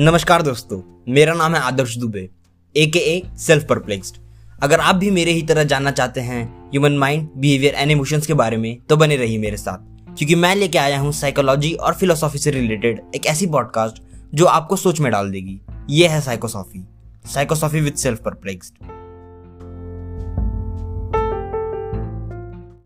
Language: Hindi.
नमस्कार दोस्तों, मेरा नाम है आदर्श दुबे ए के ए सेल्फ परप्लेक्सड अगर आप भी मेरे ही तरह जानना चाहते हैं human mind behaviour and emotions के बारे में तो बने रहिए मेरे साथ। क्योंकि मैं लेके आया हूँ साइकोलॉजी और फिलोसॉफी से रिलेटेड एक ऐसी पॉडकास्ट जो आपको सोच में डाल देगी। ये है psychosophy psychosophy with self perplexed